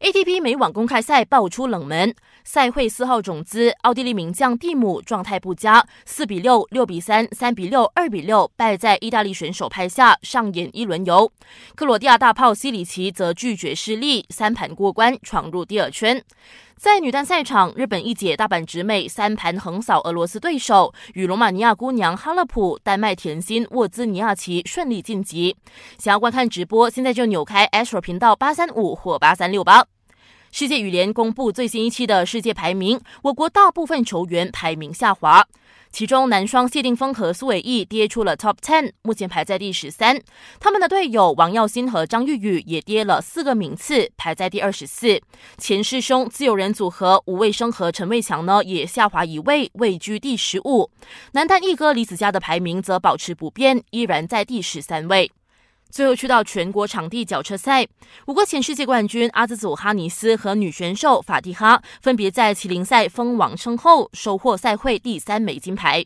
ATP 美网公开赛爆出冷门，赛会四号种子奥地利名将蒂姆状态不佳，四比六、六比三、三比六、二比六败在意大利选手拍下，上演一轮游。克罗地亚大炮西里奇则拒绝失利，三盘过关，闯入第二圈。在女单赛场，日本一姐大阪直美三盘横扫俄罗斯对手，与罗马尼亚姑娘哈勒普、丹麦甜心沃兹尼亚奇顺利晋级。想要观看直播，现在就扭开 Astro 频道八三五或八三六八。世界羽联公布最新一期的世界排名，我国大部分球员排名下滑，其中男双谢定峰和苏伟毅跌出了 Top Ten，目前排在第十三。他们的队友王耀新和张玉宇也跌了四个名次，排在第二十四。前师兄自由人组合吴卫生和陈卫强呢，也下滑一位，位居第十五。男单一哥李子嘉的排名则保持不变，依然在第十三位。最后去到全国场地脚车赛，五个前世界冠军阿兹祖哈尼斯和女选手法蒂哈分别在麒麟赛封王称后，收获赛会第三枚金牌。